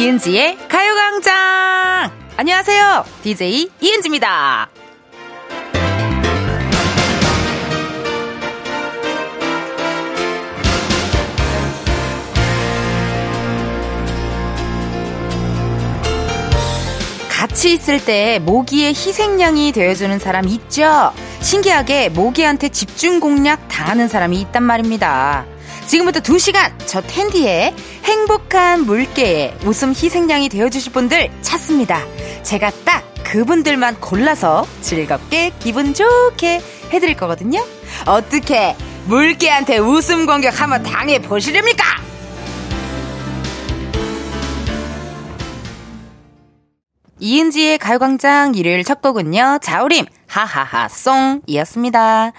이은지의 가요광장! 안녕하세요. DJ 이은지입니다. 같이 있을 때 모기의 희생양이 되어주는 사람 있죠? 신기하게 모기한테 집중 공략 당하는 사람이 있단 말입니다. 지금부터 2시간 저 텐디의 행복한 물개의 웃음 희생양이 되어주실 분들 찾습니다. 제가 딱 그분들만 골라서 즐겁게 기분 좋게 해드릴 거거든요. 어떻게 물개한테 웃음 공격 한번 당해 보시렵니까? 이은지의 가요광장 일요일 첫 곡은요, 자우림, 하하하, 송, 이었습니다.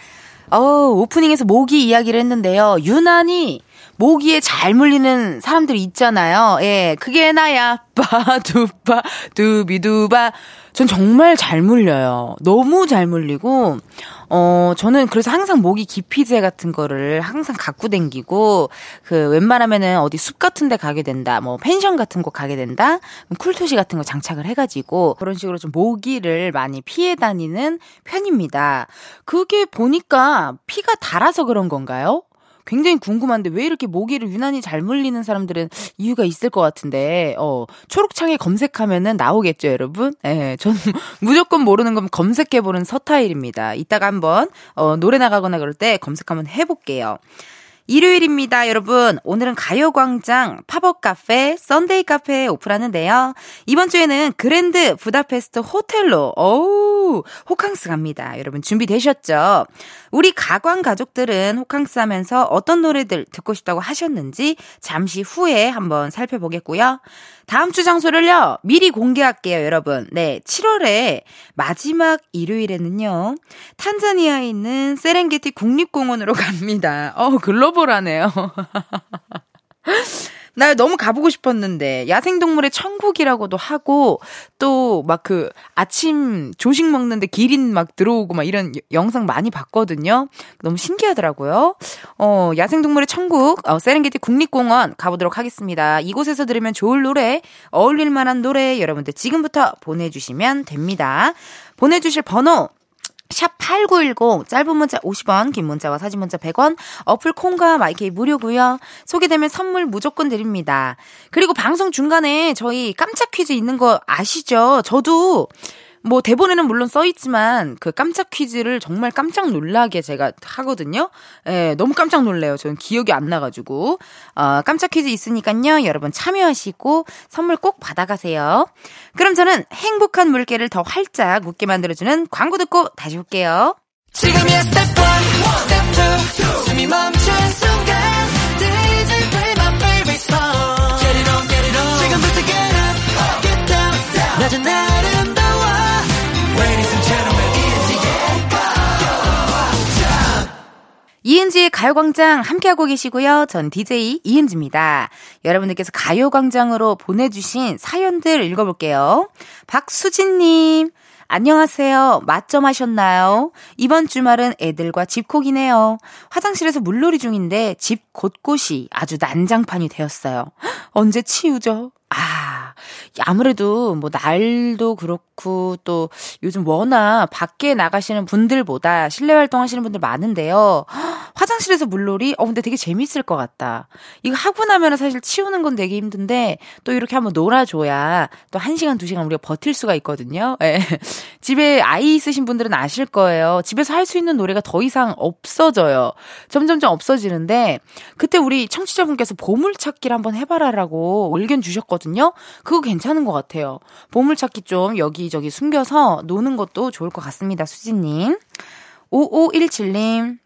어, 오프닝에서 모기 이야기를 했는데요. 유난히 모기에 잘 물리는 사람들이 있잖아요. 예, 그게 나야. 빠두빠, 두비두바. 전 정말 잘 물려요. 너무 잘 물리고, 어, 저는 그래서 항상 모기 기피제 같은 거를 항상 갖고 댕기고, 그, 웬만하면은 어디 숲 같은 데 가게 된다, 뭐, 펜션 같은 곳 가게 된다, 쿨토시 같은 거 장착을 해 가지고, 그런 식으로 좀 모기를 많이 피해 다니는 편입니다. 그게 보니까 피가 달아서 그런 건가요? 굉장히 궁금한데 왜 이렇게 모기를 유난히 잘 물리는 사람들은 이유가 있을 것 같은데 어 초록창에 검색하면은 나오겠죠 여러분? 예 저는 무조건 모르는 건 검색해보는 서타일입니다. 이따가 한번 어 노래 나가거나 그럴 때 검색 한번 해볼게요 일요일입니다, 여러분. 오늘은 가요광장, 팝업 카페, 썬데이 카페 오픈하는데요. 이번 주에는 그랜드 부다페스트 호텔로, 어우, 호캉스 갑니다. 여러분 준비되셨죠? 우리 가광 가족들은 호캉스 하면서 어떤 노래들 듣고 싶다고 하셨는지 잠시 후에 한번 살펴보겠고요. 다음 주 장소를요, 미리 공개할게요, 여러분. 네, 7월에 마지막 일요일에는요, 탄자니아에 있는 세렝게티 국립공원으로 갑니다. 어, 글로벌하네요. 나 너무 가보고 싶었는데 야생동물의 천국이라고도 하고 또 막 그 아침 조식 먹는데 기린 막 들어오고 막 이런 영상 많이 봤거든요. 너무 신기하더라고요. 어 야생동물의 천국 어, 세렝게티 국립공원 가보도록 하겠습니다. 이곳에서 들으면 좋을 노래 어울릴 만한 노래 여러분들 지금부터 보내주시면 됩니다. 보내주실 번호 샵8910 짧은 문자 50원 긴 문자와 사진 문자 100원 어플 콩과 마이케이 무료고요. 소개되면 선물 무조건 드립니다. 그리고 방송 중간에 저희 깜짝 퀴즈 있는 거 아시죠? 저도 뭐 대본에는 물론 써 있지만 그 깜짝 퀴즈를 정말 깜짝 놀라게 제가 하거든요. 예, 너무 깜짝 놀래요. 저는 기억이 안 나가지고 어, 깜짝 퀴즈 있으니까요. 여러분 참여하시고 선물 꼭 받아가세요. 그럼 저는 행복한 물개를 더 활짝 웃게 만들어주는 광고 듣고 다시 올게요. 지금이야 스텝 1, 스텝 2, 숨이 멈춘 순간 DJ play my favorite song Get it on, get it 지금부터 get up, get down, 낮은 아름 이은지의 가요광장 함께하고 계시고요. 전 DJ 이은지입니다. 여러분들께서 가요광장으로 보내주신 사연들 읽어볼게요. 박수진님, 안녕하세요. 맛점 하셨나요? 이번 주말은 애들과 집콕이네요. 화장실에서 물놀이 중인데 집 곳곳이 아주 난장판이 되었어요. 언제 치우죠? 아, 아무래도 뭐 날도 그렇고 또 요즘 워낙 밖에 나가시는 분들보다 실내 활동하시는 분들 많은데요. 화장실에서 물놀이? 어, 근데 되게 재밌을 것 같다. 이거 하고 나면 사실 치우는 건 되게 힘든데 또 이렇게 한번 놀아줘야 또 1시간, 2시간 우리가 버틸 수가 있거든요. 예. 집에 아이 있으신 분들은 아실 거예요. 집에서 할 수 있는 노래가 더 이상 없어져요. 점점점 없어지는데 그때 우리 청취자분께서 보물찾기를 한번 해봐라라고 의견 주셨거든요. 그거 괜찮 은 것 같아요. 보물찾기 좀 여기저기 숨겨서 노는 것도 좋을 것 같습니다. 수지님. 5517님.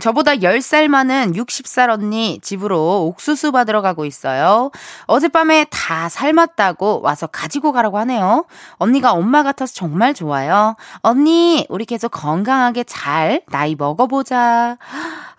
저보다 10살 많은 60살 언니 집으로 옥수수 받으러 가고 있어요. 어젯밤에 다 삶았다고 와서 가지고 가라고 하네요. 언니가 엄마 같아서 정말 좋아요. 언니, 우리 계속 건강하게 잘 나이 먹어보자.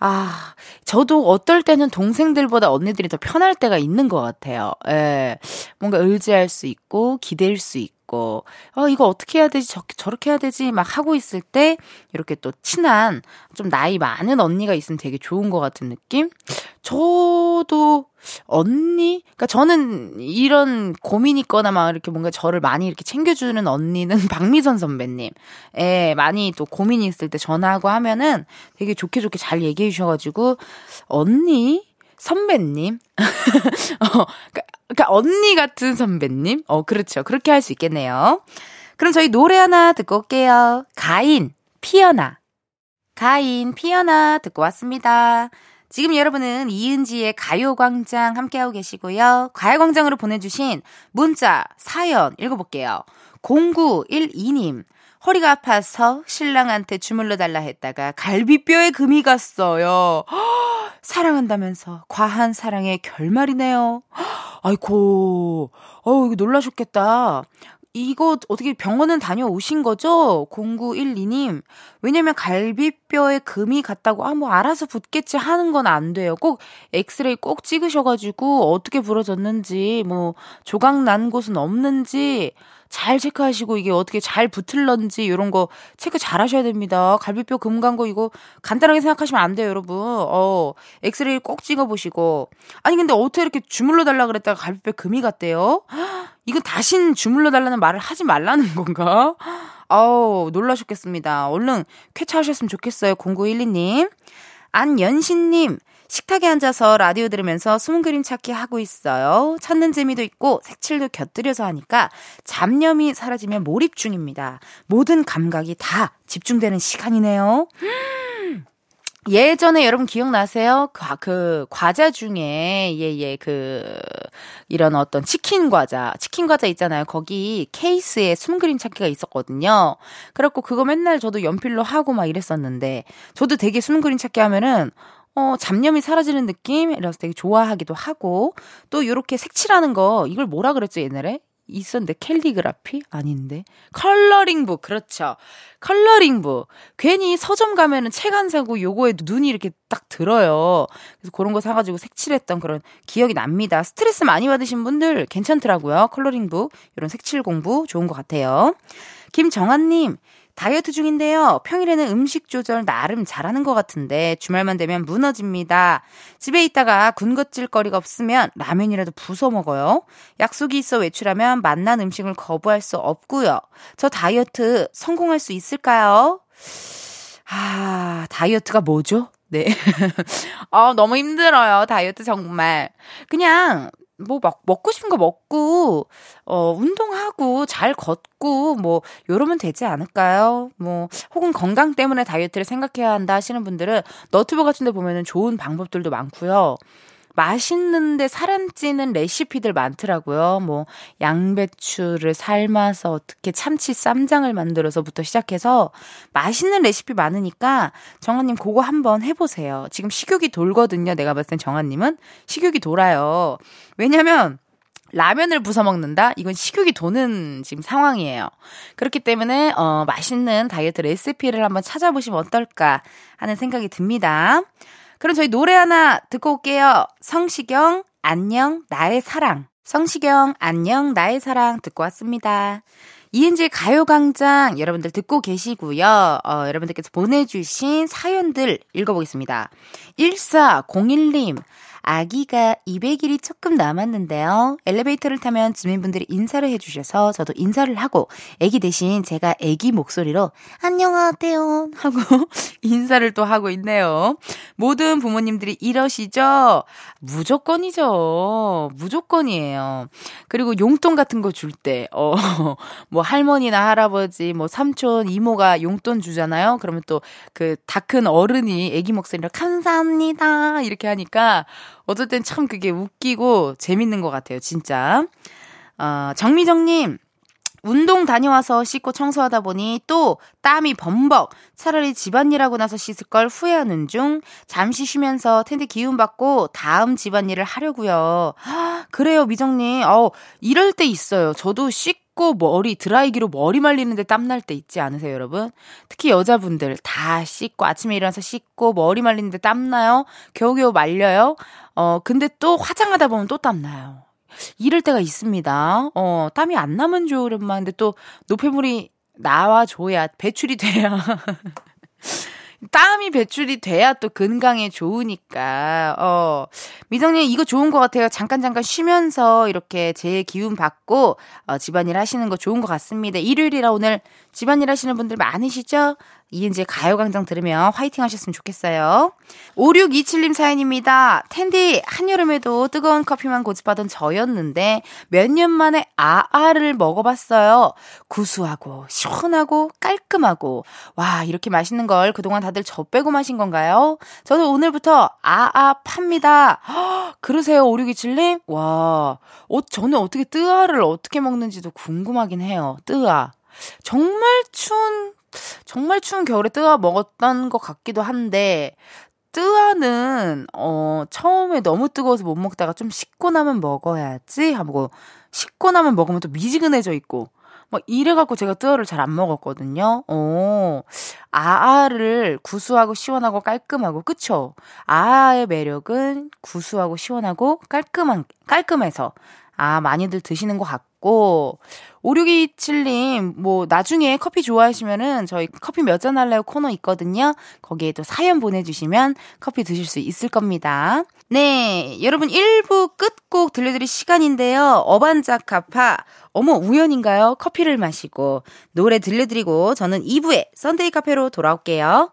아, 저도 어떨 때는 동생들보다 언니들이 더 편할 때가 있는 것 같아요. 예. 뭔가 의지할 수 있고, 기댈 수 있고. 있고, 어, 이거 어떻게 해야 되지? 저, 저렇게 해야 되지? 막 하고 있을 때, 이렇게 또 친한, 좀 나이 많은 언니가 있으면 되게 좋은 것 같은 느낌? 저도, 언니? 그니까 저는 이런 고민 있거나 막 이렇게 뭔가 저를 많이 이렇게 챙겨주는 언니는 박미선 선배님. 예, 많이 또 고민이 있을 때 전화하고 하면은 되게 좋게 좋게 잘 얘기해 주셔가지고, 언니? 선배님? 어, 그러니까, 그러니까 언니 같은 선배님? 어, 그렇죠. 그렇게 할 수 있겠네요. 그럼 저희 노래 하나 듣고 올게요. 가인, 피어나. 가인, 피어나 듣고 왔습니다. 지금 여러분은 이은지의 가요광장 함께하고 계시고요. 가요광장으로 보내주신 문자, 사연 읽어볼게요. 0912님. 허리가 아파서 신랑한테 주물러 달라 했다가 갈비뼈에 금이 갔어요. 사랑한다면서 과한 사랑의 결말이네요. 아이고, 어우, 이거 놀라셨겠다. 이거 어떻게 병원은 다녀오신 거죠? 0912님. 왜냐면 갈비뼈에 금이 갔다고, 아, 뭐 알아서 붙겠지 하는 건 안 돼요. 꼭 엑스레이 꼭 찍으셔가지고 어떻게 부러졌는지, 뭐 조각 난 곳은 없는지, 잘 체크하시고 이게 어떻게 잘 붙을런지 이런 거 체크 잘 하셔야 됩니다. 갈비뼈 금간거 이거 간단하게 생각하시면 안 돼요, 여러분. 어, 엑스레이 꼭 찍어 보시고. 아니 근데 어떻게 이렇게 주물러 달라 그랬다가 갈비뼈 금이 갔대요? 이거 다신 주물러 달라는 말을 하지 말라는 건가? 아우, 놀라셨겠습니다. 얼른 쾌차하셨으면 좋겠어요. 0912님. 안연신님. 식탁에 앉아서 라디오 들으면서 숨은 그림 찾기 하고 있어요. 찾는 재미도 있고 색칠도 곁들여서 하니까 잡념이 사라지면 몰입 중입니다. 모든 감각이 다 집중되는 시간이네요. 예전에 여러분 기억나세요? 그, 그 과자 중에 예예 예, 그 이런 어떤 치킨 과자, 치킨 과자 있잖아요. 거기 케이스에 숨 그림 찾기가 있었거든요. 그래갖고 그거 맨날 저도 연필로 하고 막 이랬었는데 저도 되게 숨은그림찾기 하면은 어, 잡념이 사라지는 느낌이라서 되게 좋아하기도 하고, 또 요렇게 색칠하는 거, 이걸 뭐라 그랬죠, 옛날에? 있었는데, 캘리그라피? 아닌데. 컬러링북, 그렇죠. 컬러링북. 괜히 서점 가면은 책 안 사고 요거에 눈이 이렇게 딱 들어요. 그래서 그런 거 사가지고 색칠했던 그런 기억이 납니다. 스트레스 많이 받으신 분들 괜찮더라고요. 컬러링북. 이런 색칠 공부 좋은 것 같아요. 김정환님, 다이어트 중인데요. 평일에는 음식 조절 나름 잘하는 것 같은데 주말만 되면 무너집니다. 집에 있다가 군것질 거리가 없으면 라면이라도 부숴 먹어요. 약속이 있어 외출하면 맛난 음식을 거부할 수 없고요. 저 다이어트 성공할 수 있을까요? 아, 다이어트가 뭐죠? 네. 아, 너무 힘들어요. 다이어트 정말. 그냥 뭐 막 먹고 싶은 거 먹고 어 운동하고 잘 걷고 뭐 요러면 되지 않을까요? 뭐 혹은 건강 때문에 다이어트를 생각해야 한다 하시는 분들은 너튜브 같은 데 보면은 좋은 방법들도 많고요. 맛있는데 살안 찌는 레시피들 많더라고요. 뭐 양배추를 삶아서 어떻게 참치 쌈장을 만들어서부터 시작해서 맛있는 레시피 많으니까 정아님 그거 한번 해보세요. 지금 식욕이 돌거든요. 내가 봤을 땐 정아님은 식욕이 돌아요. 왜냐면 라면을 부숴 먹는다? 이건 식욕이 도는 지금 상황이에요. 그렇기 때문에 어 맛있는 다이어트 레시피를 한번 찾아보시면 어떨까 하는 생각이 듭니다. 그럼 저희 노래 하나 듣고 올게요. 성시경, 안녕, 나의 사랑. 성시경, 안녕, 나의 사랑 듣고 왔습니다. 이은지 가요광장 여러분들 듣고 계시고요. 어, 여러분들께서 보내주신 사연들 읽어보겠습니다. 1401님, 아기가 200일이 조금 남았는데요. 엘리베이터를 타면 주민분들이 인사를 해주셔서 저도 인사를 하고 아기 대신 제가 아기 목소리로 안녕하세요 하고 인사를 또 하고 있네요. 모든 부모님들이 이러시죠? 무조건이죠. 무조건이에요. 그리고 용돈 같은 거 줄 때, 어, 뭐 할머니나 할아버지, 뭐 삼촌, 이모가 용돈 주잖아요. 그러면 또 그 다 큰 어른이 아기 목소리로 감사합니다. 이렇게 하니까 어떨 땐 참 그게 웃기고 재밌는 것 같아요, 진짜. 어, 정미정님, 운동 다녀와서 씻고 청소하다 보니 또 땀이 범벅. 차라리 집안일하고 나서 씻을 걸 후회하는 중. 잠시 쉬면서 텐트 기운 받고 다음 집안일을 하려고요. 그래요, 미정님. 어, 이럴 때 있어요. 저도 씻고 머리 드라이기로 머리 말리는데 땀 날 때 있지 않으세요, 여러분? 특히 여자분들 다 씻고 아침에 일어나서 씻고 머리 말리는데 땀 나요? 겨우겨우 말려요? 어, 근데 또 화장하다 보면 또 땀나요. 이럴 때가 있습니다. 어, 땀이 안 나면 좋으련만, 근데 또 노폐물이 나와줘야, 배출이 돼야. 땀이 배출이 돼야 또 건강에 좋으니까. 어. 미정님 이거 좋은 것 같아요. 잠깐 잠깐 쉬면서 이렇게 제 기운 받고 어, 집안일 하시는 거 좋은 것 같습니다. 일요일이라 오늘 집안일 하시는 분들 많으시죠? 이은지의 가요광장 들으면 화이팅 하셨으면 좋겠어요. 5627님 사연입니다. 텐디, 한여름에도 뜨거운 커피만 고집하던 저였는데 몇 년 만에 아아를 먹어봤어요. 구수하고, 시원하고, 깔끔하고. 와, 이렇게 맛있는 걸 그동안 다들 저 빼고 마신 건가요? 저도 오늘부터 아아 팝니다. 허, 그러세요, 5627님? 와, 어, 저는 어떻게 뜨아를 어떻게 먹는지도 궁금하긴 해요. 뜨아. 정말 추운 정말 추운 겨울에 뜨아 먹었던 것 같기도 한데, 뜨아는, 어, 처음에 너무 뜨거워서 못 먹다가 좀 식고 나면 먹어야지 하고, 식고 나면 먹으면 또 미지근해져 있고, 뭐 이래갖고 제가 뜨아를 잘 안 먹었거든요. 어, 아아를 구수하고 시원하고 깔끔하고, 그쵸? 아아의 매력은 구수하고 시원하고 깔끔한, 깔끔해서, 아, 많이들 드시는 것 같고, 5627님, 뭐, 나중에 커피 좋아하시면은 저희 커피 몇 잔 할래요 코너 있거든요. 거기에 또 사연 보내주시면 커피 드실 수 있을 겁니다. 네, 여러분 1부 끝곡 들려드릴 시간인데요. 어반자카파, 어머, 우연인가요? 커피를 마시고 노래 들려드리고 저는 2부에 썬데이 카페로 돌아올게요.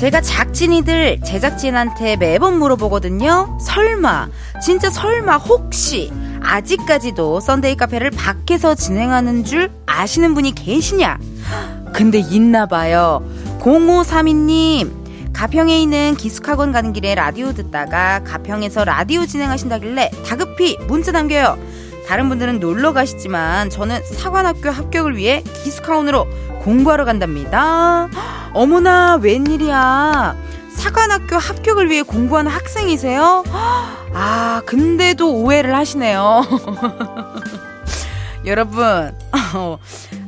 제가 작진이들 제작진한테 매번 물어보거든요. 설마, 진짜 설마 혹시 아직까지도 썬데이 카페를 밖에서 진행하는 줄 아시는 분이 계시냐? 근데 있나 봐요. 0532님, 가평에 있는 기숙학원 가는 길에 라디오 듣다가 가평에서 라디오 진행하신다길래 다급히 문자 남겨요. 다른 분들은 놀러 가시지만 저는 사관학교 합격을 위해 기숙학원으로 공부하러 간답니다. 어머나, 웬일이야. 사관학교 합격을 위해 공부하는 학생이세요? 아, 근데도 오해를 하시네요. 여러분, 어,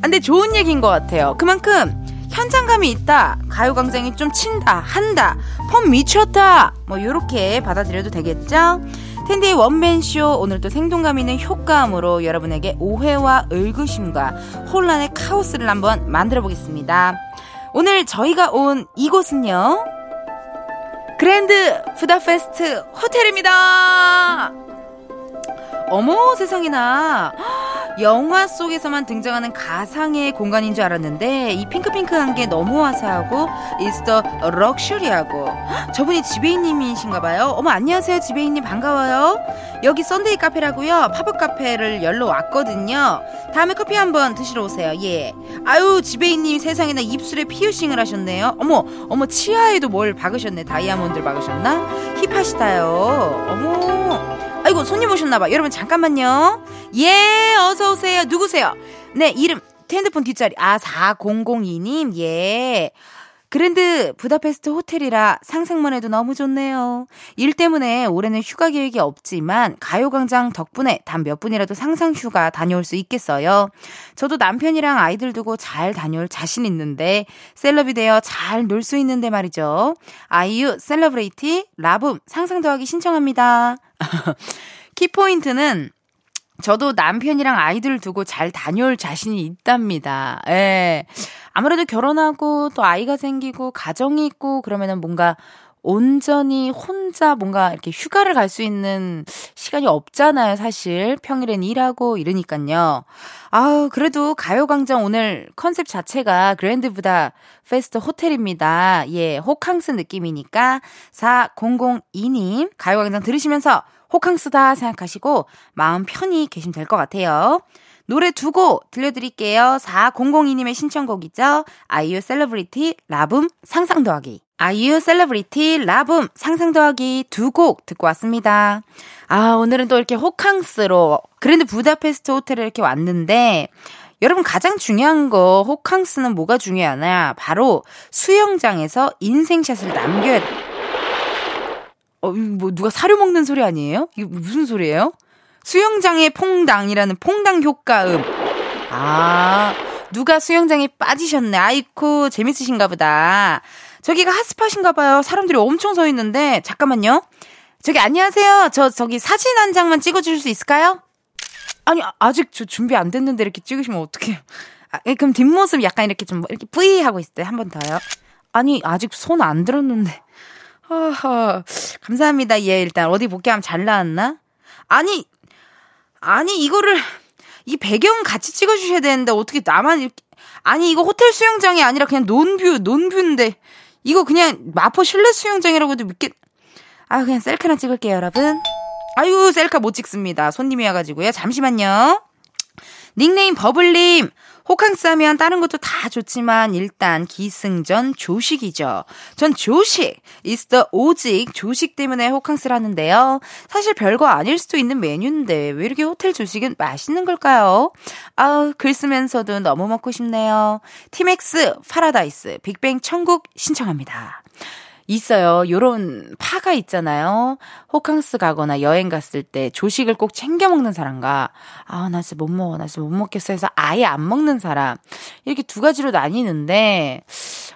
근데 좋은 얘기인 것 같아요. 그만큼 현장감이 있다, 가요광장이 좀 친다, 한다, 펌 미쳤다, 뭐, 요렇게 받아들여도 되겠죠? 텐디의 원맨쇼 오늘도 생동감 있는 효과음으로 여러분에게 오해와 의구심과 혼란의 카오스를 한번 만들어 보겠습니다. 오늘 저희가 온 이곳은요. 그랜드 부다페스트 호텔입니다. 어머 세상에나 영화 속에서만 등장하는 가상의 공간인 줄 알았는데 이 핑크핑크한 게 너무 화사하고 이스터 럭셔리하고 저분이 지배인님이신가 봐요. 어머 안녕하세요 지배인님 반가워요. 여기 Sunday 카페라고요. 팝업 카페를 열러 왔거든요. 다음에 커피 한번 드시러 오세요. 예. 아유 지배인님 세상에나 입술에 피어싱을 하셨네요. 어머 어머 치아에도 뭘 박으셨네. 다이아몬드를 박으셨나? 힙하시다요. 어머 아이고 손님 오셨나봐. 여러분 잠깐만요. 예 어서 오세요. 누구세요? 네 이름 핸드폰 뒷자리 아 4002님 예. 그랜드 부다페스트 호텔이라 상상만 해도 너무 좋네요. 일 때문에 올해는 휴가 계획이 없지만 가요광장 덕분에 단 몇 분이라도 상상 휴가 다녀올 수 있겠어요. 저도 남편이랑 아이들 두고 잘 다녀올 자신 있는데 셀럽이 되어 잘 놀 수 있는데 말이죠. 아이유 셀러브레이티 라붐 상상 더하기 신청합니다. 키포인트는 저도 남편이랑 아이들 두고 잘 다녀올 자신이 있답니다. 예. 아무래도 결혼하고 또 아이가 생기고 가정이 있고 그러면은 뭔가 온전히 혼자 뭔가 이렇게 휴가를 갈 수 있는 시간이 없잖아요, 사실. 평일엔 일하고 이러니까요. 아우, 그래도 가요광장 오늘 컨셉 자체가 그랜드 부다페스트 호텔입니다. 예, 호캉스 느낌이니까 4002님 가요광장 들으시면서 호캉스다 생각하시고 마음 편히 계시면 될 것 같아요. 노래 두 곡 들려드릴게요. 4002님의 신청곡이죠. 아이유 셀러브리티 라붐 상상 더하기. 아이유 셀러브리티 라붐 상상 더하기 두 곡 듣고 왔습니다. 아, 오늘은 또 이렇게 호캉스로 그랜드 부다페스트 호텔에 이렇게 왔는데 여러분 가장 중요한 거 호캉스는 뭐가 중요하냐? 바로 수영장에서 인생샷을 남겨야 돼. 어, 뭐 누가 사료 먹는 소리 아니에요? 이게 무슨 소리예요? 수영장의 퐁당이라는 퐁당 효과음. 아, 누가 수영장에 빠지셨네. 아이쿠, 재밌으신가 보다. 저기가 핫스팟인가 봐요. 사람들이 엄청 서 있는데, 잠깐만요. 저기, 안녕하세요. 저, 저기 사진 한 장만 찍어 주실 수 있을까요? 아니, 아직 저 준비 안 됐는데 이렇게 찍으시면 어떡해요. 아, 예, 그럼 뒷모습 약간 이렇게 좀, 이렇게 뿌이 하고 있을 때 한 번 더요. 아니, 아직 손 안 들었는데. 허허, 감사합니다. 예, 일단 어디 복귀하면 잘 나왔나? 아니, 아니, 이거를, 이 배경 같이 찍어 주셔야 되는데, 어떻게 나만 이렇게, 아니, 이거 호텔 수영장이 아니라 그냥 논뷰, 논뷰인데, 이거 그냥 마포 실내 수영장이라고도 믿겠, 아, 그냥 셀카나 찍을게요, 여러분. 아유, 셀카 못 찍습니다. 손님이 와가지고요. 잠시만요. 닉네임 버블님, 호캉스 하면 다른 것도 다 좋지만 일단 기승전 조식이죠. 전 조식, 있어 오직 조식 때문에 호캉스를 하는데요. 사실 별거 아닐 수도 있는 메뉴인데 왜 이렇게 호텔 조식은 맛있는 걸까요? 아우, 글 쓰면서도 너무 먹고 싶네요. 티맥스, 파라다이스, 빅뱅 천국 신청합니다. 있어요. 요런 파가 있잖아요. 호캉스 가거나 여행 갔을 때 조식을 꼭 챙겨 먹는 사람과 아, 나 진짜 못 먹어. 나 진짜 못 먹겠어 해서 아예 안 먹는 사람. 이렇게 두 가지로 나뉘는데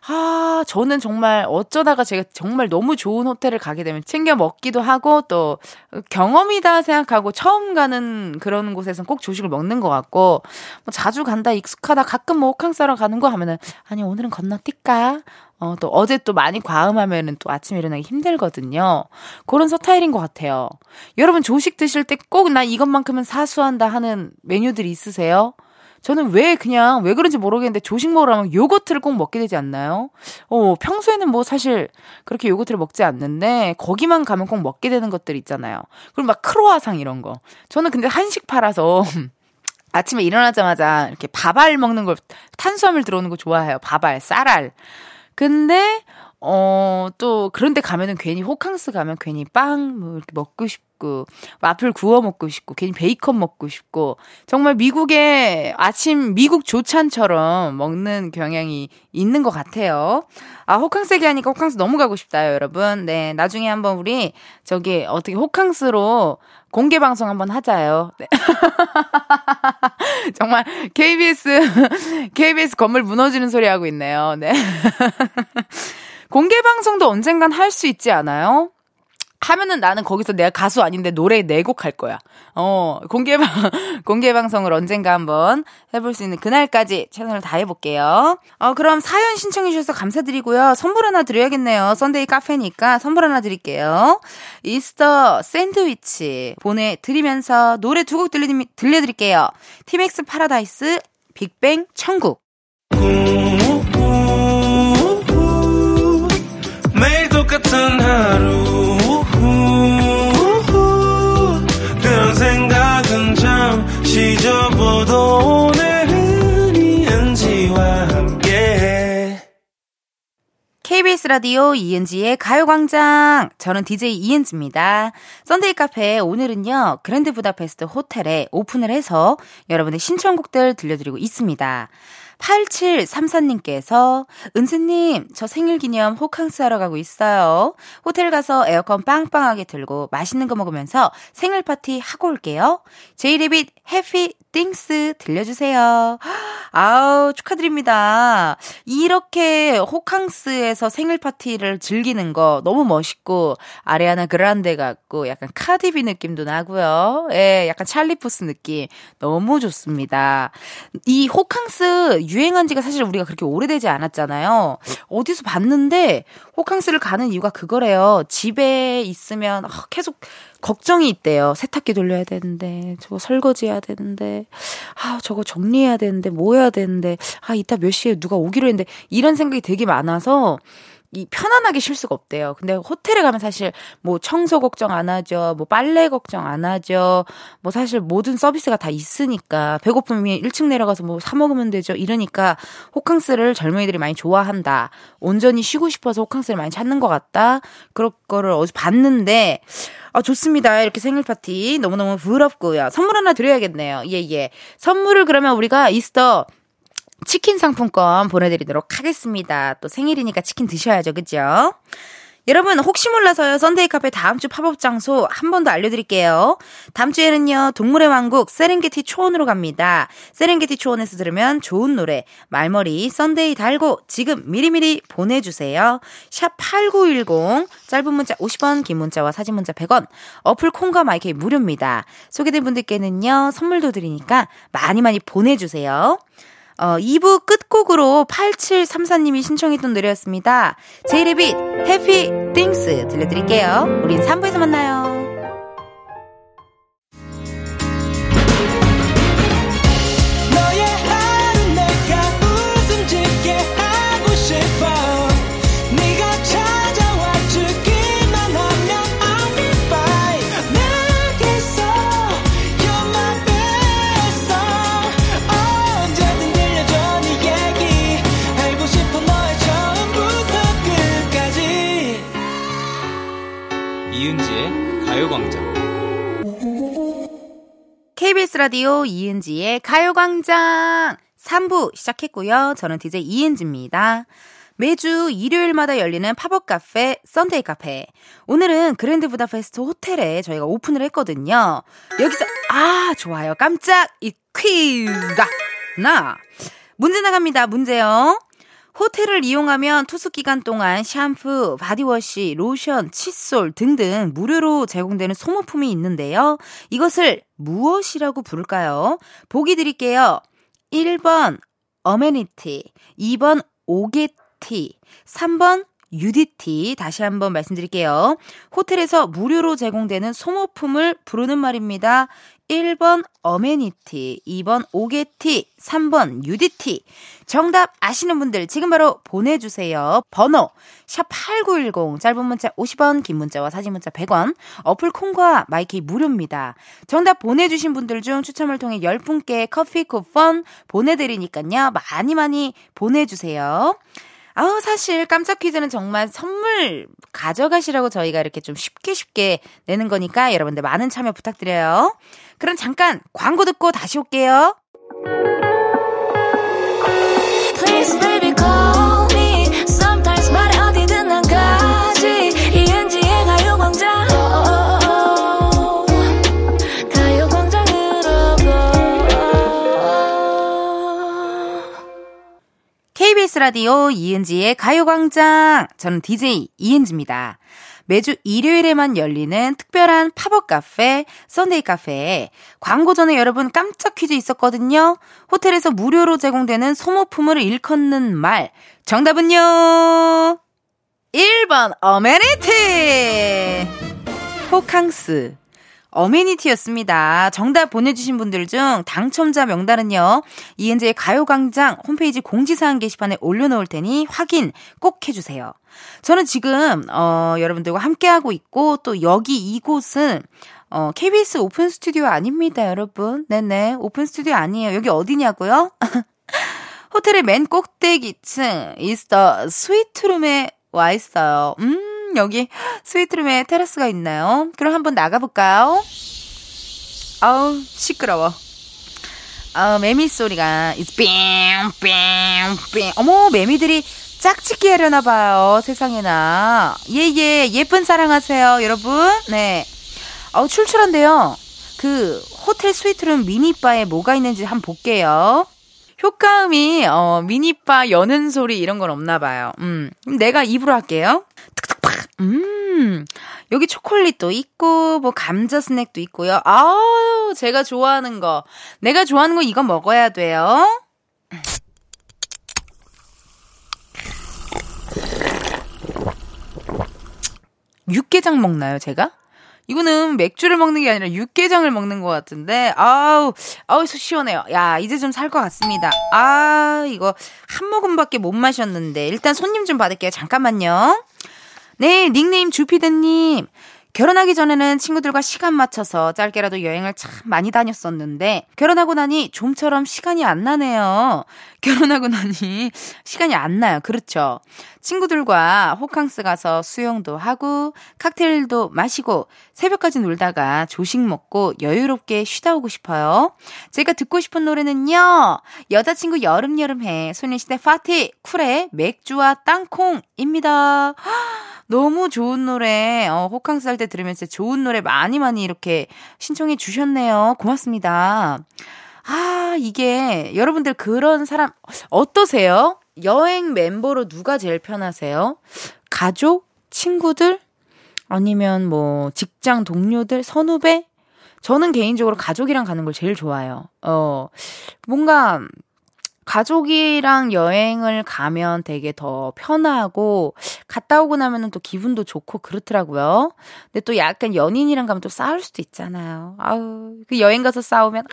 아, 저는 정말 어쩌다가 제가 정말 너무 좋은 호텔을 가게 되면 챙겨 먹기도 하고 또 경험이다 생각하고 처음 가는 그런 곳에선 꼭 조식을 먹는 것 같고 뭐 자주 간다 익숙하다 가끔 뭐 호캉스 하러 가는 거 하면은 아니 오늘은 건너뛸까? 어, 또 어제 또 많이 과음하면은 또 아침에 일어나기 힘들거든요. 그런 스타일인 것 같아요. 여러분 조식 드실 때 꼭 나 이것만큼은 사수한다 하는 메뉴들이 있으세요? 저는 왜 그냥 왜 그런지 모르겠는데 조식 먹으러 가면 요거트를 꼭 먹게 되지 않나요? 어, 평소에는 뭐 사실 그렇게 요거트를 먹지 않는데 거기만 가면 꼭 먹게 되는 것들 있잖아요. 그리고 막 크로아상 이런 거. 저는 근데 한식 팔아서 아침에 일어나자마자 이렇게 밥알 먹는 걸 탄수화물 들어오는 거 좋아해요. 밥알, 쌀알. 근데 어, 또, 그런데 가면은 괜히 호캉스 가면 괜히 빵, 뭐, 이렇게 먹고 싶고, 와플 구워 먹고 싶고, 괜히 베이컨 먹고 싶고, 정말 미국의 아침 미국 조찬처럼 먹는 경향이 있는 것 같아요. 아, 호캉스 얘기하니까 호캉스 너무 가고 싶다요, 여러분. 네, 나중에 한번 우리, 저기, 어떻게 호캉스로 공개 방송 한번 하자요. 네. 정말 KBS KBS 건물 무너지는 소리 하고 있네요. 네. 공개 방송도 언젠간 할 수 있지 않아요? 하면은 나는 거기서 내가 가수 아닌데 노래 네 곡 할 거야. 어, 공개 방, 공개 방송을 언젠가 한번 해볼 수 있는 그날까지 최선을 다 해볼게요. 어, 그럼 사연 신청해주셔서 감사드리고요. 선물 하나 드려야겠네요. 썬데이 카페니까 선물 하나 드릴게요. 이스터 샌드위치 보내드리면서 노래 두 곡 들려드릴게요. 티맥스 파라다이스, 빅뱅 천국. 똑같은 하루 그런 생각은 잠시 접어도 오늘은 이은지와 함께 KBS 라디오 이은지의 가요광장. 저는 DJ 이은지입니다. Sunday 카페 오늘은요, 그랜드 부다페스트 호텔에 오픈을 해서 여러분의 신청곡들 들려드리고 있습니다. 8734님께서 은디님 저 생일 기념 호캉스 하러 가고 있어요. 호텔 가서 에어컨 빵빵하게 틀고 맛있는 거 먹으면서 생일 파티 하고 올게요. 제이레빗 Happy Things 들려주세요. 아우 축하드립니다. 이렇게 호캉스에서 생일 파티를 즐기는 거 너무 멋있고 아리아나 그란데 같고 약간 카디비 느낌도 나고요. 예, 약간 찰리푸스 느낌 너무 좋습니다. 이 호캉스 유행한 지가 사실 우리가 그렇게 오래되지 않았잖아요. 어디서 봤는데 호캉스를 가는 이유가 그거래요. 집에 있으면 아, 계속 걱정이 있대요. 세탁기 돌려야 되는데, 저거 설거지 해야 되는데, 아, 저거 정리해야 되는데, 뭐 해야 되는데, 아, 이따 몇 시에 누가 오기로 했는데, 이런 생각이 되게 많아서, 이 편안하게 쉴 수가 없대요. 근데 호텔에 가면 사실 뭐 청소 걱정 안 하죠. 뭐 빨래 걱정 안 하죠. 뭐 사실 모든 서비스가 다 있으니까 배고프면 1층 내려가서 뭐 사 먹으면 되죠. 이러니까 호캉스를 젊은이들이 많이 좋아한다. 온전히 쉬고 싶어서 호캉스를 많이 찾는 것 같다. 그런 거를 어디서 봤는데 아, 좋습니다. 이렇게 생일 파티 너무너무 부럽고요. 선물 하나 드려야겠네요. 예, 예. 선물을 그러면 우리가 이스터 치킨 상품권 보내드리도록 하겠습니다. 또 생일이니까 치킨 드셔야죠. 그죠? 여러분 혹시 몰라서요 Sunday 카페 다음 주 팝업 장소 한 번 더 알려드릴게요. 다음 주에는요 동물의 왕국 세렝게티 초원으로 갑니다. 세렝게티 초원에서 들으면 좋은 노래 말머리 Sunday 달고 지금 미리미리 보내주세요. 샵 #8910 짧은 문자 50원, 긴 문자와 사진 문자 100원. 어플 콩과 마이크 무료입니다. 소개된 분들께는요 선물도 드리니까 많이 많이 보내주세요. 어, 2부 끝곡으로 8734님이 신청했던 노래였습니다. 제이레빗 해피 띵스 들려드릴게요. 우린 3부에서 만나요. 라디오 이은지의 가요광장 3부 시작했고요. 저는 DJ 이은지입니다. 매주 일요일마다 열리는 팝업 카페 Sunday 카페. 오늘은 그랜드 부다페스트 호텔에 저희가 오픈을 했거든요. 여기서 아 좋아요. 깜짝 이 퀴즈 나 문제 나갑니다. 문제요. 호텔을 이용하면 투숙 기간 동안 샴푸, 바디워시, 로션, 칫솔 등등 무료로 제공되는 소모품이 있는데요. 이것을 무엇이라고 부를까요? 보기 드릴게요. 1번 어메니티, 2번 오게티, 3번 UDT 다시 한번 말씀드릴게요. 호텔에서 무료로 제공되는 소모품을 부르는 말입니다. 1번 어메니티, 2번 오게티, 3번 UDT. 정답 아시는 분들 지금 바로 보내주세요. 번호 샵8910 짧은 문자 50원 긴 문자와 사진 문자 100원 어플 콩과 마이케이 무료입니다. 정답 보내주신 분들 중 추첨을 통해 10분께 커피 쿠폰 보내드리니까요. 많이 많이 보내주세요. 아우, 사실 깜짝 퀴즈는 정말 선물 가져가시라고 저희가 이렇게 좀 쉽게 쉽게 내는 거니까 여러분들 많은 참여 부탁드려요. 그럼 잠깐 광고 듣고 다시 올게요. KBS 라디오 이은지의 가요광장. 저는 DJ 이은지입니다. 매주 일요일에만 열리는 특별한 팝업 카페, Sunday 카페. 광고 전에 여러분 깜짝 퀴즈 있었거든요. 호텔에서 무료로 제공되는 소모품을 일컫는 말. 정답은요. 1번, Amenity! 호캉스. Amenity였습니다. 정답 보내주신 분들 중 당첨자 명단은요, 이은지의 가요광장 홈페이지 공지사항 게시판에 올려놓을 테니 확인 꼭 해주세요. 저는 지금, 어, 여러분들과 함께하고 있고, 또 여기 이곳은, 어, KBS 오픈 스튜디오 아닙니다, 여러분. 네네. 오픈 스튜디오 아니에요. 여기 어디냐고요? 호텔의 맨 꼭대기층, 이스터 스위트룸에 와 있어요. 음, 여기 스위트룸에 테라스가 있나요? 그럼 한번 나가볼까요? 아우, 시끄러워. 아, 매미 소리가 뺑뺑뺑 어머 매미들이 짝짓기 하려나 봐요 세상에나. 예예 예, 예쁜 사랑하세요 여러분. 네. 어우 출출한데요. 그 호텔 스위트룸 미니바에 뭐가 있는지 한번 볼게요. 효과음이 어 미니바 여는 소리 이런 건 없나 봐요. 음 내가 입으로 할게요 음, 여기 초콜릿도 있고, 뭐, 감자 스낵도 있고요. 아우, 제가 좋아하는 거. 내가 좋아하는 거 이거 먹어야 돼요. 육개장 먹나요, 제가? 이거는 맥주를 먹는 게 아니라 육개장을 먹는 것 같은데, 아우, 아우, 시원해요. 야, 이제 좀 살 것 같습니다. 아, 이거 한 모금밖에 못 마셨는데, 일단 손님 좀 받을게요. 잠깐만요. 네, 닉네임 주피드님. 결혼하기 전에는 친구들과 시간 맞춰서 짧게라도 여행을 참 많이 다녔었는데 결혼하고 나니 좀처럼 시간이 안 나네요. 결혼하고 나니 시간이 안 나요. 그렇죠. 친구들과 호캉스 가서 수영도 하고 칵테일도 마시고 새벽까지 놀다가 조식 먹고 여유롭게 쉬다 오고 싶어요. 제가 듣고 싶은 노래는요. 여자친구 여름여름해 소녀시대 파티 쿨의 맥주와 땅콩입니다. 너무 좋은 노래, 어, 호캉스 할 때 들으면 진짜 좋은 노래 많이 많이 이렇게 신청해 주셨네요. 고맙습니다. 아, 이게 여러분들 그런 사람 어떠세요? 여행 멤버로 누가 제일 편하세요? 가족? 친구들? 아니면 뭐 직장 동료들? 선후배? 저는 개인적으로 가족이랑 가는 걸 제일 좋아해요. 어, 뭔가 가족이랑 여행을 가면 되게 더 편하고 갔다 오고 나면은 또 기분도 좋고 그렇더라고요. 근데 또 약간 연인이랑 가면 또 싸울 수도 있잖아요. 아우, 그 여행 가서 싸우면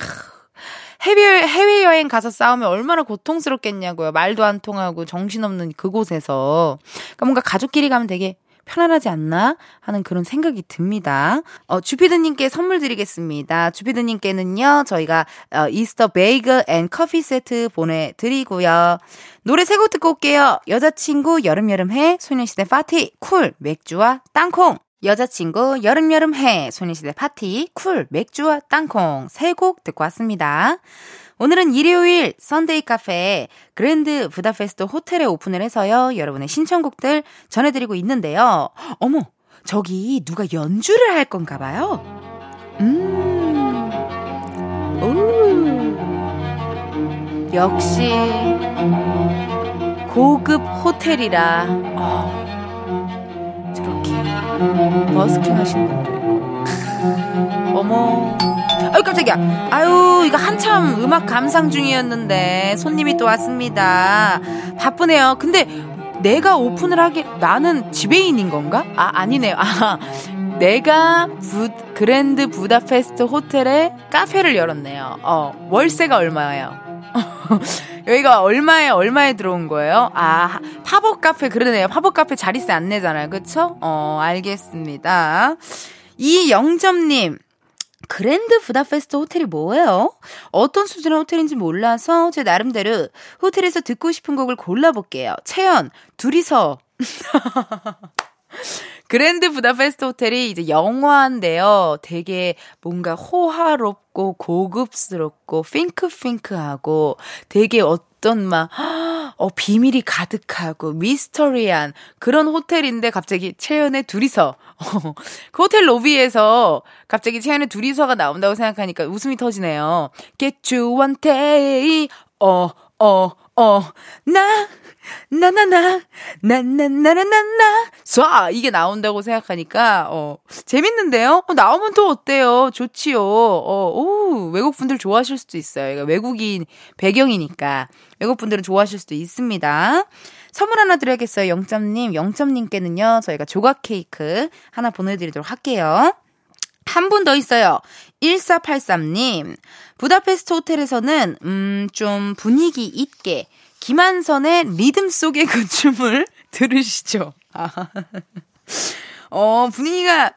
해외 해외 여행 가서 싸우면 얼마나 고통스럽겠냐고요. 말도 안 통하고 정신없는 그곳에서. 그러니까 뭔가 가족끼리 가면 되게 편안하지 않나 하는 그런 생각이 듭니다. 어, 주피드님께 선물 드리겠습니다. 주피드님께는요, 저희가 어, 이스터 베이글 and 커피 세트 보내드리고요. 노래 세 곡 듣고 올게요. 여자친구 여름여름해 소녀시대 파티 쿨 맥주와 땅콩 여자친구 여름여름해 소녀시대 파티 쿨 맥주와 땅콩 세 곡 듣고 왔습니다. 오늘은 일요일 Sunday 카페 그랜드 부다페스트 호텔에 오픈을 해서요. 여러분의 신청곡들 전해드리고 있는데요. 어머, 저기 누가 연주를 할 건가 봐요. 음, 오, 역시 고급 호텔이라 어, 버스킹 하시는 분들 있고. 어머. 아유 깜짝이야. 아유 이거 한참 음악 감상 중이었는데 손님이 또 왔습니다. 바쁘네요. 근데 내가 오픈을 하게 나는 지배인인 건가? 아 아니네요. 아 내가 부, 그랜드 부다페스트 호텔에 카페를 열었네요. 어 월세가 얼마예요? 여기가 얼마에 얼마에 들어온 거예요? 아 팝업 카페 그러네요. 팝업 카페 자리세 안 내잖아요. 그쵸? 어 알겠습니다. 이영점님 그랜드 부다페스트 호텔이 뭐예요? 어떤 수준의 호텔인지 몰라서 제 나름대로 호텔에서 듣고 싶은 곡을 골라볼게요. 채연, 둘이서. 그랜드 부다페스트 호텔이 이제 영화인데요. 되게 뭔가 호화롭고 고급스럽고 핑크핑크하고 되게 어떤 막, 어, 비밀이 가득하고 미스터리한 그런 호텔인데 갑자기 채연의 둘이서 어, 그 호텔 로비에서 갑자기 채연의 둘이서가 나온다고 생각하니까 웃음이 터지네요. Get you one day, 어, 어, 어, 나, 나나나, 나나나나나나, 쏴! 이게 나온다고 생각하니까, 어, 재밌는데요? 어, 나오면 또 어때요? 좋지요. 어, 오, 외국 분들 좋아하실 수도 있어요. 외국인 배경이니까. 외국 분들은 좋아하실 수도 있습니다. 선물 하나 드려야겠어요. 영점님, 영점님께는요, 저희가 조각 케이크 하나 보내드리도록 할게요. 한분더 있어요. 1483님. 부다페스트 호텔에서는, 음, 좀 분위기 있게, 김한선의 리듬 속의 그 춤을 들으시죠. 아. 어, 분위기가,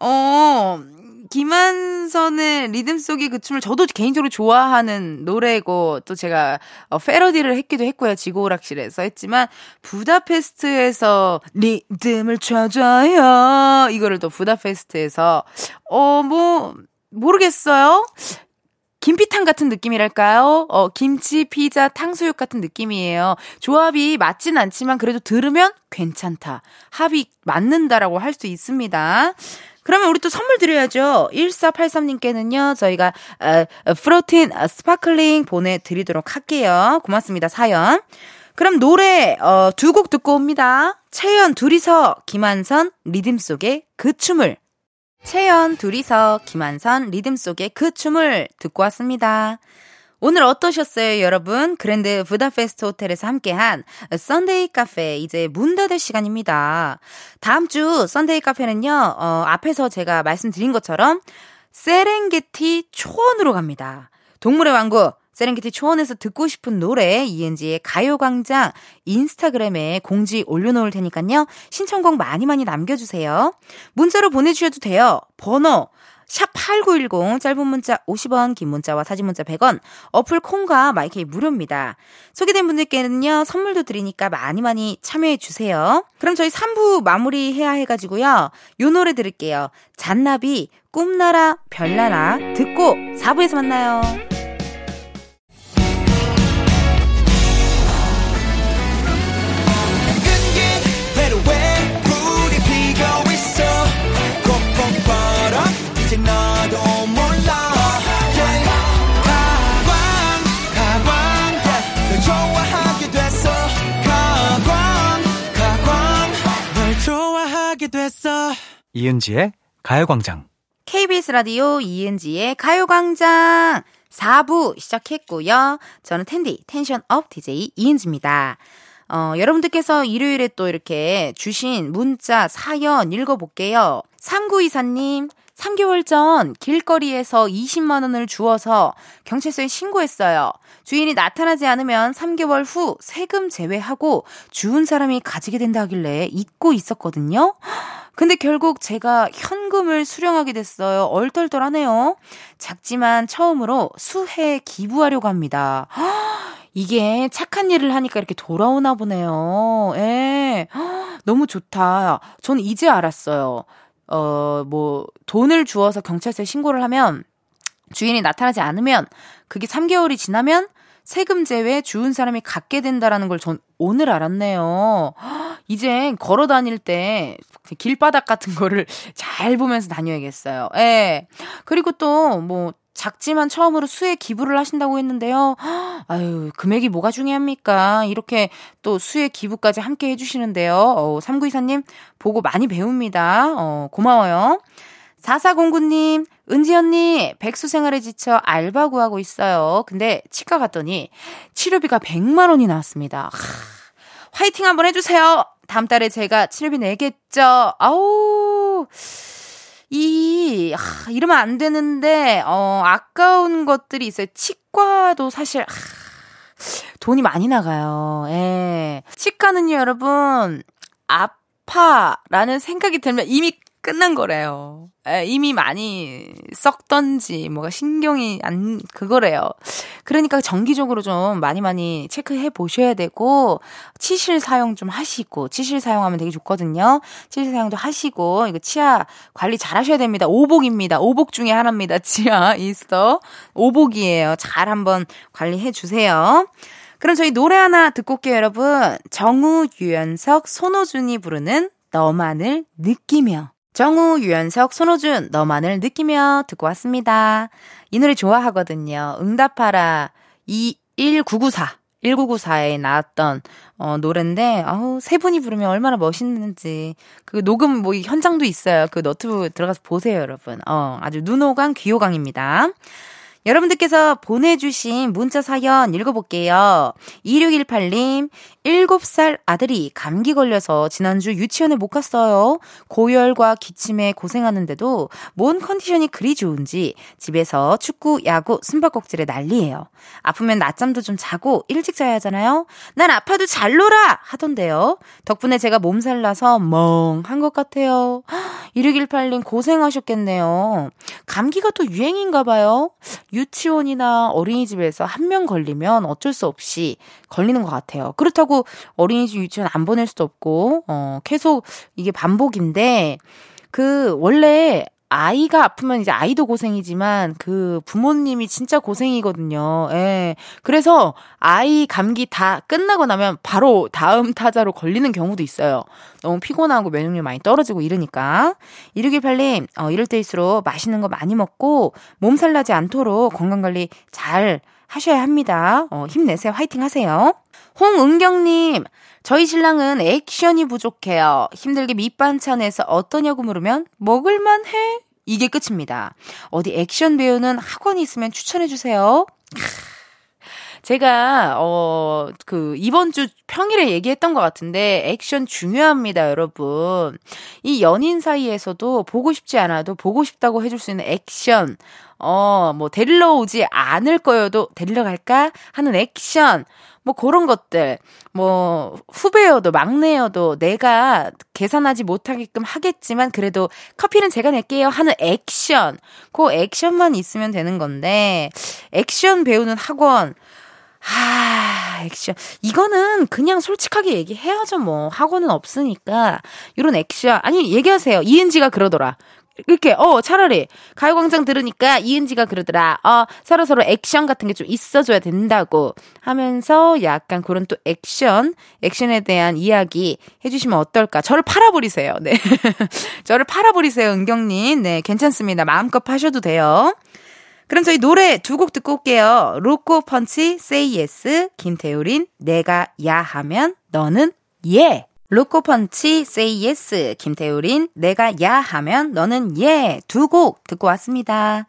어, 김한선의 리듬 속의 그 춤을 저도 개인적으로 좋아하는 노래고 또 제가 어, 패러디를 했기도 했고요. 지고오락실에서 했지만 부다페스트에서 리듬을 쳐줘요. 이거를 또 부다페스트에서 어 뭐 모르겠어요. 김피탕 같은 느낌이랄까요? 어, 김치, 피자, 탕수육 같은 느낌이에요. 조합이 맞진 않지만 그래도 들으면 괜찮다. 합이 맞는다라고 할 수 있습니다. 그러면 우리 또 선물 드려야죠. 1483님께는요, 저희가, 어, protein 어, sparkling 보내드리도록 할게요. 고맙습니다, 사연. 그럼 노래, 어, 두 곡 듣고 옵니다. 채연 둘이서 김완선 리듬 속의 그 춤을. 채연 둘이서 김완선 리듬 속의 그 춤을 듣고 왔습니다. 오늘 어떠셨어요, 여러분? 그랜드 부다페스트 호텔에서 함께한 썬데이 카페 이제 문 닫을 시간입니다. 다음 주 썬데이 카페는요, 어, 앞에서 제가 말씀드린 것처럼 세렝게티 초원으로 갑니다. 동물의 왕국 세렝게티 초원에서 듣고 싶은 노래 이은지의 가요광장 인스타그램에 공지 올려놓을 테니까요. 신청곡 많이 많이 남겨주세요. 문자로 보내주셔도 돼요. 번호 샵8910 짧은 문자 50원 긴 문자와 사진 문자 100원 어플 콩과 마이크이 무료입니다. 소개된 분들께는요 선물도 드리니까 많이 많이 참여해 주세요. 그럼 저희 3부 마무리해야 해가지고요. 요 노래 들을게요. 잔나비 꿈나라 별나라 듣고 4부에서 만나요. 이은지의 가요광장. KBS 라디오 이은지의 가요광장 4부 시작했고요. 저는 텐디, tension up DJ 이은지입니다. 어, 여러분들께서 일요일에 또 이렇게 주신 문자, 사연 읽어볼게요. 3924님, 3개월 전 길거리에서 20만 원을 주어서 경찰서에 신고했어요. 주인이 나타나지 않으면 3개월 후 세금 제외하고 주운 사람이 가지게 된다 하길래 잊고 있었거든요. 근데 결국 제가 현금을 수령하게 됐어요. 얼떨떨하네요. 작지만 처음으로 수해 기부하려고 합니다. 이게 착한 일을 하니까 이렇게 돌아오나 보네요. 예. 너무 좋다. 전 이제 알았어요. 어, 뭐, 돈을 주어서 경찰서에 신고를 하면 주인이 나타나지 않으면 그게 3개월이 지나면 세금 제외 주운 사람이 갖게 된다라는 걸 전 오늘 알았네요. 이제 걸어 다닐 때 길바닥 같은 거를 잘 보면서 다녀야겠어요. 예. 그리고 또 뭐 작지만 처음으로 수에 기부를 하신다고 했는데요. 아유, 금액이 뭐가 중요합니까? 이렇게 또 수에 기부까지 함께 해주시는데요. 어, 3924님, 보고 많이 배웁니다. 어, 고마워요. 4409님, 은지 언니, 백수 생활에 지쳐 알바 구하고 있어요. 근데 치과 갔더니 치료비가 100만 원이 나왔습니다. 하, 화이팅 한번 해주세요! 다음 달에 제가 치료비 내겠죠? 아우, 이, 하, 이러면 안 되는데, 어, 아까운 것들이 있어요. 치과도 사실, 하, 돈이 많이 나가요. 예. 치과는요, 여러분, 아파라는 생각이 들면 이미 끝난 거래요. 에, 이미 많이 썩던지, 뭐가 신경이 안, 그거래요. 그러니까 정기적으로 좀 많이 많이 체크해 보셔야 되고, 치실 사용 좀 하시고, 치실 사용하면 되게 좋거든요. 치실 사용도 하시고, 이거 치아 관리 잘 하셔야 됩니다. 오복입니다. 오복 중에 하나입니다. 치아 이스터. 오복이에요. 잘 한번 관리해 주세요. 그럼 저희 노래 하나 듣고 올게요, 여러분. 정우, 유연석, 손호준이 부르는 너만을 느끼며. 정우, 유연석, 손호준, 너만을 느끼며 듣고 왔습니다. 이 노래 좋아하거든요. 응답하라 21994. 1994에 나왔던 어 노래인데 아우 세 분이 부르면 얼마나 멋있는지 그 녹음 뭐 현장도 있어요. 그 너튜브 들어가서 보세요, 여러분. 어 아주 눈호강 귀호강입니다. 여러분들께서 보내주신 문자 사연 읽어볼게요. 2618님, 7살 아들이 감기 걸려서 지난주 유치원에 못 갔어요. 고열과 기침에 고생하는데도 뭔 컨디션이 그리 좋은지 집에서 축구, 야구, 숨바꼭질에 난리예요. 아프면 낮잠도 좀 자고 일찍 자야 하잖아요. 난 아파도 잘 놀아! 하던데요. 덕분에 제가 몸살 나서 멍한 것 같아요. 2618님 고생하셨겠네요. 감기가 또 유행인가 봐요. 유치원이나 어린이집에서 한 명 걸리면 어쩔 수 없이 걸리는 것 같아요. 그렇다고 어린이집 유치원 안 보낼 수도 없고, 어, 계속 이게 반복인데, 그, 원래 아이가 아프면 이제 아이도 고생이지만 그 부모님이 진짜 고생이거든요. 예. 그래서 아이 감기 다 끝나고 나면 바로 다음 타자로 걸리는 경우도 있어요. 너무 피곤하고 면역력 많이 떨어지고 이러니까. 1618님, 어, 이럴 때일수록 맛있는 거 많이 먹고 몸살 나지 않도록 건강관리 잘 하셔야 합니다. 어, 힘내세요. 화이팅 하세요. 홍은경님, 저희 신랑은 액션이 부족해요. 힘들게 밑반찬에서 어떠냐고 물으면 먹을만 해? 이게 끝입니다. 어디 액션 배우는 학원이 있으면 추천해 주세요. 제가, 어, 그, 이번 주 평일에 얘기했던 것 같은데, 액션 중요합니다, 여러분. 이 연인 사이에서도 보고 싶지 않아도 보고 싶다고 해줄 수 있는 액션. 어, 뭐, 데리러 오지 않을 거여도 데리러 갈까? 하는 액션. 뭐 그런 것들. 뭐 후배여도 막내여도 내가 계산하지 못하게끔 하겠지만 그래도 커피는 제가 낼게요 하는 액션. 그 액션만 있으면 되는 건데 액션 배우는 학원 아, 액션. 이거는 그냥 솔직하게 얘기해야죠, 뭐. 학원은 없으니까. 이런 액션. 아니, 얘기하세요. 이은지가 그러더라. 이렇게 어 차라리 가요광장 들으니까 이은지가 그러더라. 어 서로 서로 액션 같은 게 좀 있어줘야 된다고 하면서 약간 그런 또 액션 액션에 대한 이야기 해주시면 어떨까? 저를 팔아버리세요. 네. 저를 팔아버리세요 은경님. 네 괜찮습니다. 마음껏 파셔도 돼요. 그럼 저희 노래 두 곡 듣고 올게요. 로꼬 펀치 Say Yes 김태우린 내가 야 하면 너는 예 로꼬 펀치 Say Yes 김태우린 내가 야 하면 너는 예 두 곡 듣고 왔습니다.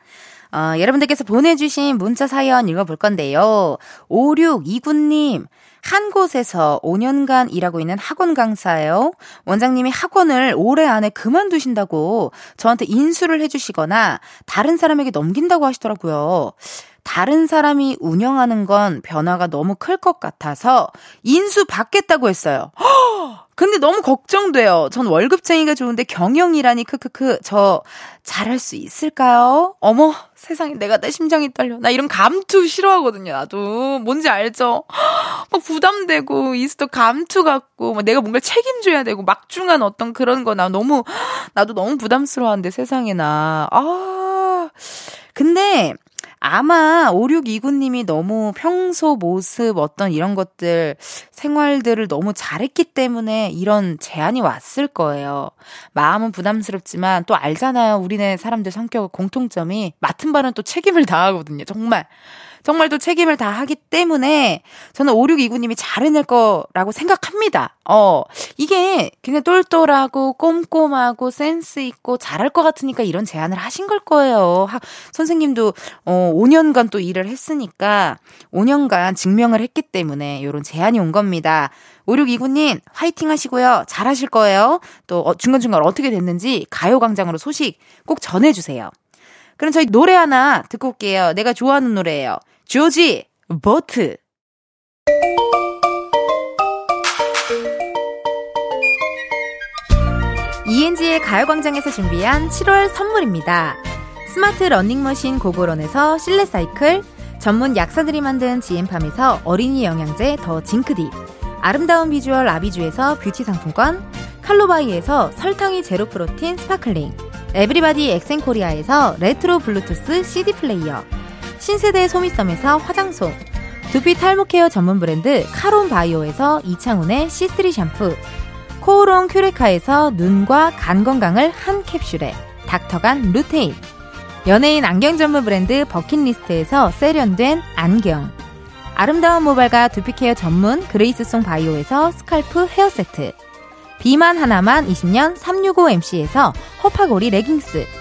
어, 여러분들께서 보내주신 문자 사연 읽어볼 건데요. 5629님 한 곳에서 5년간 일하고 있는 학원 강사예요. 원장님이 학원을 올해 안에 그만두신다고 저한테 인수를 해주시거나 다른 사람에게 넘긴다고 하시더라고요. 다른 사람이 운영하는 건 변화가 너무 클 것 같아서 인수 받겠다고 했어요. 근데 너무 걱정돼요. 전 월급쟁이가 좋은데 경영이라니 크크크 저 잘할 수 있을까요? 어머 세상에 내가 내 심장이 떨려. 나 이런 감투 싫어하거든요. 나도 뭔지 알죠? 막 부담되고 이스터 감투 같고 막 내가 뭔가 책임져야 되고 막중한 어떤 그런 거 나 너무 나도 너무 부담스러워한데 세상에나 아 근데 아마 5629님이 너무 평소 모습 어떤 이런 것들 생활들을 너무 잘했기 때문에 이런 제안이 왔을 거예요. 마음은 부담스럽지만 또 알잖아요. 우리네 사람들 성격 공통점이 맡은 바는 또 책임을 다하거든요. 정말. 정말 또 책임을 다 하기 때문에 저는 5629님이 잘 해낼 거라고 생각합니다. 어, 이게 그냥 똘똘하고 꼼꼼하고 센스 있고 잘할 것 같으니까 이런 제안을 하신 걸 거예요. 하, 선생님도 어, 5년간 또 일을 했으니까 5년간 증명을 했기 때문에 이런 제안이 온 겁니다. 5629님, 화이팅 하시고요. 잘 하실 거예요. 또 어, 중간중간 어떻게 됐는지 가요광장으로 소식 꼭 전해주세요. 그럼 저희 노래 하나 듣고 올게요. 내가 좋아하는 노래예요. 조지, 보트. ENG의 가요광장에서 준비한 7월 선물입니다. 스마트 러닝머신 고고런에서 실내 사이클, 전문 약사들이 만든 지엠팜에서 어린이 영양제 더 징크디, 아름다운 비주얼 아비주에서 뷰티 상품권, 칼로바이에서 설탕이 제로 protein sparkling, 에브리바디 엑센코리아에서 레트로 블루투스 CD 플레이어, 신세대 소미섬에서 화장솜, 두피 탈모 care 전문 브랜드 카론 바이오에서 이창훈의 C3 샴푸, 코오롱 큐레카에서 눈과 간 건강을 한 캡슐에 닥터간 루테인, 연예인 안경 전문 브랜드 버킷리스트에서 세련된 안경, 아름다운 모발과 두피 care 전문 그레이스송 바이오에서 scalp hair 세트, 비만 하나만 20년 365MC에서 허파고리 레깅스,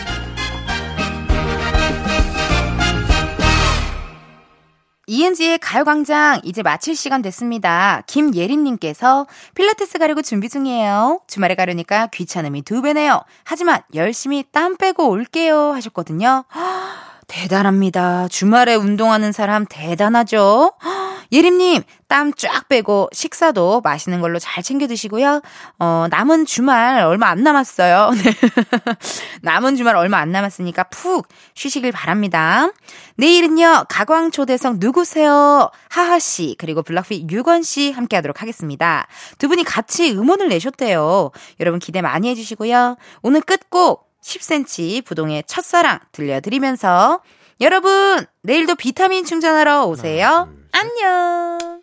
이은지의 가요광장 이제 마칠 시간 됐습니다. 김예린님께서 필라테스 가려고 준비 중이에요. 주말에 가려니까 귀찮음이 두 배네요. 하지만 열심히 땀 빼고 올게요 하셨거든요. 대단합니다. 주말에 운동하는 사람 대단하죠? 예림님, 땀 쫙 빼고 식사도 맛있는 걸로 잘 챙겨 드시고요. 어, 남은 주말 얼마 안 남았어요. 네. 남은 주말 얼마 안 남았으니까 푹 쉬시길 바랍니다. 내일은요, 가광초대성 누구세요? 하하씨, 그리고 블락비 유건씨 함께 하도록 하겠습니다. 두 분이 같이 음원을 내셨대요. 여러분 기대 많이 해주시고요. 오늘 끝곡 10cm 부동의 첫사랑 들려드리면서 여러분, 내일도 비타민 충전하러 오세요. 안녕!